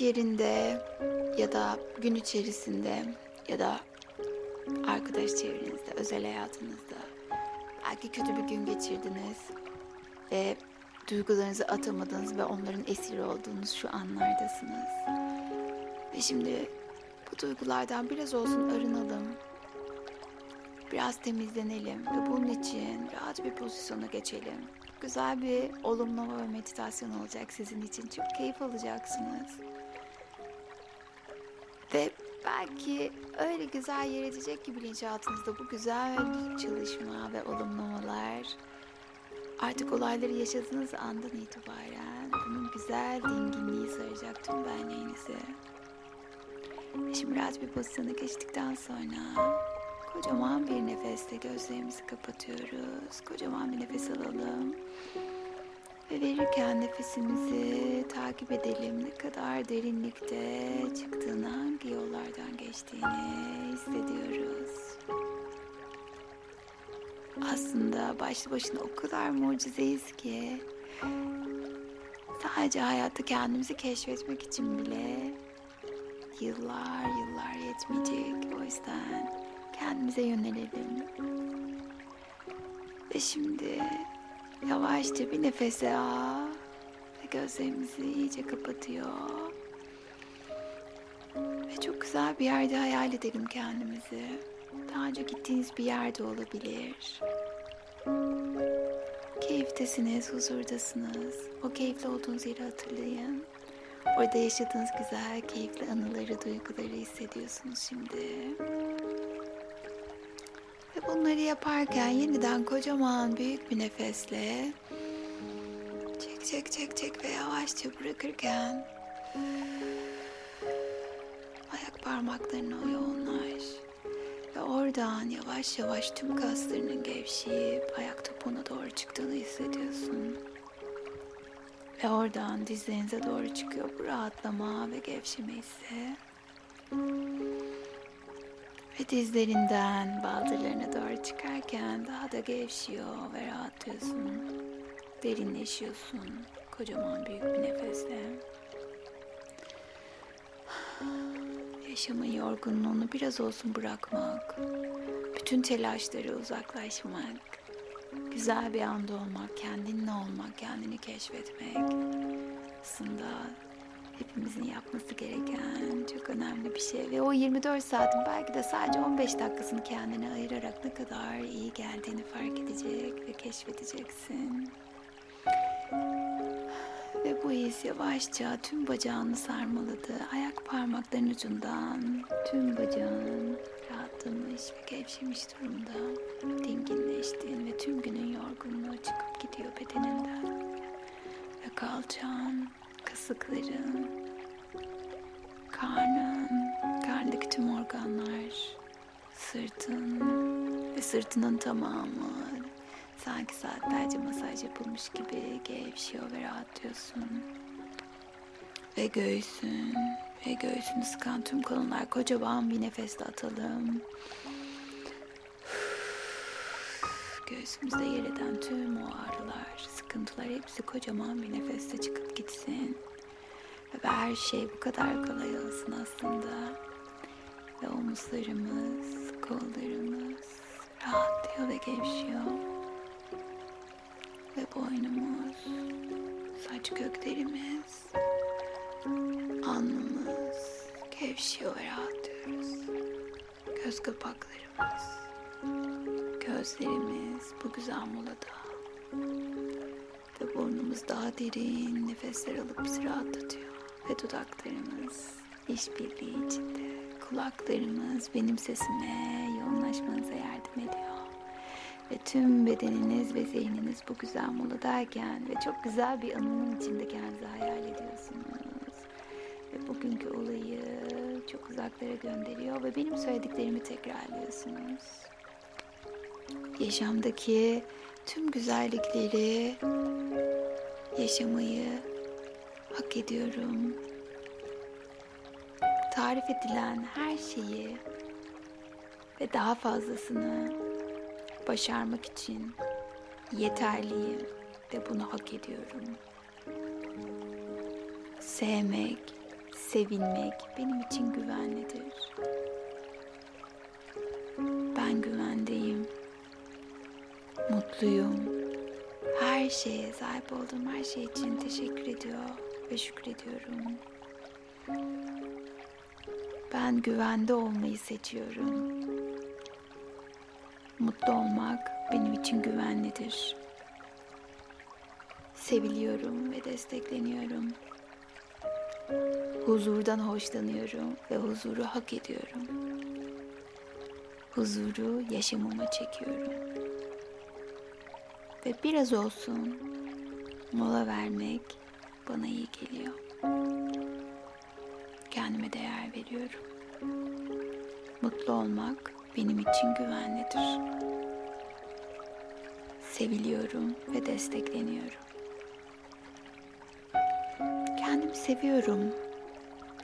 Yerinde ya da gün içerisinde ya da arkadaş çevrenizde, özel hayatınızda belki kötü bir gün geçirdiniz ve duygularınızı atamadınız ve onların esiri olduğunuz şu anlardasınız. Ve şimdi bu duygulardan biraz olsun arınalım. Biraz temizlenelim ve bunun için rahat bir pozisyona geçelim. Güzel bir olumlama ve meditasyon olacak sizin için. Çok keyif alacaksınız. Belki öyle güzel yer edecek ki bilinçaltınızda bu güzel çalışma ve olumlamalar artık olayları yaşadığınız andan itibaren bunun güzel dinginliği saracak tüm benliğinizi. Şimdi rahat bir pozisyona geçtikten sonra kocaman bir nefesle gözlerimizi kapatıyoruz. Kocaman bir nefes alalım. Ve verirken nefesimizi takip edelim. Ne kadar derinlikte çıktığını, hangi yollardan geçtiğini hissediyoruz. Aslında başlı başına o kadar mucizeyiz ki sadece hayatta kendimizi keşfetmek için bile yıllar yıllar yetmeyecek. O yüzden kendimize yönelelim. Ve şimdi yavaşça bir nefese al gözlerimizi iyice kapatıyor. Ve çok güzel bir yerde hayal edelim kendimizi. Daha önce gittiğiniz bir yerde olabilir. Keyftesiniz, huzurdasınız. O keyifli olduğunuz yeri hatırlayın. Orada yaşadığınız güzel, keyifli anıları, duyguları hissediyorsunuz şimdi. Bunları yaparken yeniden kocaman büyük bir nefesle çek çek çek çek ve yavaşça bırakırken ayak parmaklarına o yoğunlaş. Ve oradan yavaş yavaş tüm kaslarının gevşeyip ayak topuğuna doğru çıktığını hissediyorsun. Ve oradan dizlerinize doğru çıkıyor bu rahatlama ve gevşeme hissi. Ve dizlerinden baldırlarına doğru çıkarken daha da gevşiyor ve rahatlıyorsun. Derinleşiyorsun kocaman büyük bir nefesle. Yaşamın yorgunluğunu biraz olsun bırakmak. Bütün telaşları uzaklaşmak. Güzel bir anda olmak, kendinle olmak, kendini keşfetmek. Aslında hepimizin yapması gereken çok önemli bir şey. Ve o 24 saatin belki de sadece 15 dakikasını kendine ayırarak ne kadar iyi geldiğini fark edecek ve keşfedeceksin. Ve bu his yavaşça tüm bacağını sarmaladı. Ayak parmaklarının ucundan tüm bacağın rahatlamış ve gevşemiş durumda. Dinginleştin ve tüm günün yorgunluğu çıkıp gidiyor bedeninden. Ve kalçan, kasıkların, karnın, karnındaki tüm organlar, sırtın ve sırtının tamamı sanki saatlerce masaj yapılmış gibi gevşiyor ve rahatlıyorsun. Ve göğsün ve göğsünü sıkan tüm konular kocaman bir nefesle atalım. Göğsümüzde yer eden tüm o ağrılar, sıkıntılar hepsi kocaman bir nefeste çıkıp gitsin. Ve her şey bu kadar kolay olsun aslında. Ve omuzlarımız, kollarımız rahatlıyor ve gevşiyor. Ve boynumuz, saç köklerimiz, alnımız gevşiyor ve rahatlıyoruz. Göz kapaklarımız, gözlerimiz bu güzel molada. Ve burnumuz daha derin nefesler alıp bizi rahatlatıyor. Ve dudaklarımız işbirliği içinde. Kulaklarımız benim sesime yoğunlaşmanıza yardım ediyor. Ve tüm bedeniniz ve zihniniz bu güzel moladayken ve çok güzel bir anının içinde kendinizi hayal ediyorsunuz. Ve bugünkü olayı çok uzaklara gönderiyor ve benim söylediklerimi tekrarlıyorsunuz. Yaşamdaki tüm güzellikleri yaşamayı hak ediyorum. Tarif edilen her şeyi ve daha fazlasını başarmak için yeterliyim ve bunu hak ediyorum. Sevmek, sevilmek benim için güvenlidir. Ben güvendeyim. Mutluyum. Her şeye sahip olduğum her şey için teşekkür ediyor ve şükrediyorum. Ben güvende olmayı seçiyorum. Mutlu olmak benim için güvenlidir. Seviliyorum ve destekleniyorum. Huzurdan hoşlanıyorum ve huzuru hak ediyorum. Huzuru yaşamıma çekiyorum. Ve biraz olsun mola vermek bana iyi geliyor. Kendime değer veriyorum. Mutlu olmak benim için güvenlidir. Seviliyorum ve destekleniyorum. Kendimi seviyorum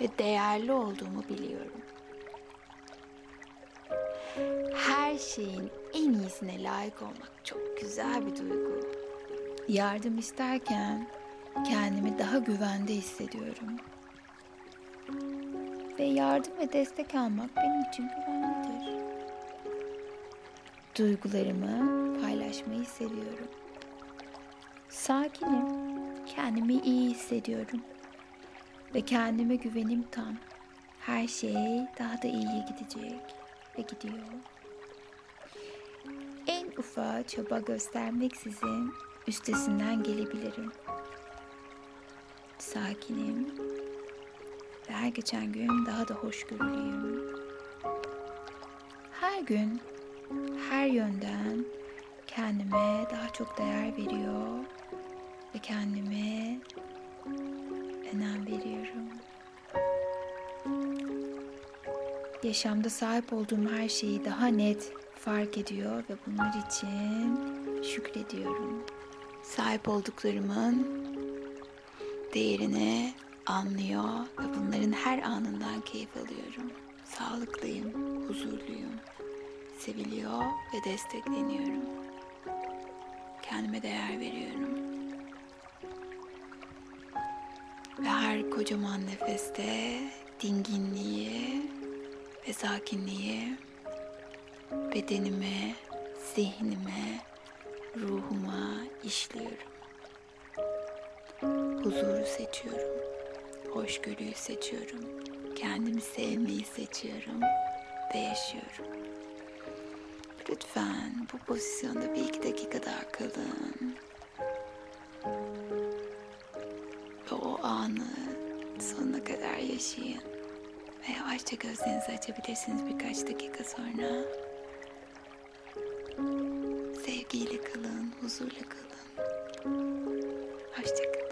ve değerli olduğumu biliyorum. Her şeyin en iyisine layık olmak çok güzel bir duygu. Yardım isterken kendimi daha güvende hissediyorum. Ve yardım ve destek almak benim için güvenlidir. Duygularımı paylaşmayı seviyorum. Sakinim, kendimi iyi hissediyorum. Ve kendime güvenim tam. Her şey daha da iyiye gidecek ve gidiyor. En ufağa çaba göstermeksizin üstesinden gelebilirim. Sakinim ve her geçen gün daha da hoşgörülüyüm. Her gün, her yönden kendime daha çok değer veriyor ve kendime önem veriyorum. Yaşamda sahip olduğum her şeyi daha net fark ediyor ve bunlar için şükrediyorum. Sahip olduklarımın değerini anlıyor ve bunların her anından keyif alıyorum. Sağlıklıyım, huzurluyum, seviliyor ve destekleniyorum. Kendime değer veriyorum. Ve her kocaman nefeste dinginliği ve sakinliği bedenime, zihnime, ruhuma işliyorum. Huzuru seçiyorum. Hoşgörüyü seçiyorum. Kendimi sevmeyi seçiyorum ve yaşıyorum. Lütfen bu pozisyonda bir iki dakika daha kalın. Ve o anı sonuna kadar yaşayın. Ve yavaşça gözlerinizi açabilirsiniz birkaç dakika sonra. Sevgiyle kalın, huzurla kalın. Hoşça kalın.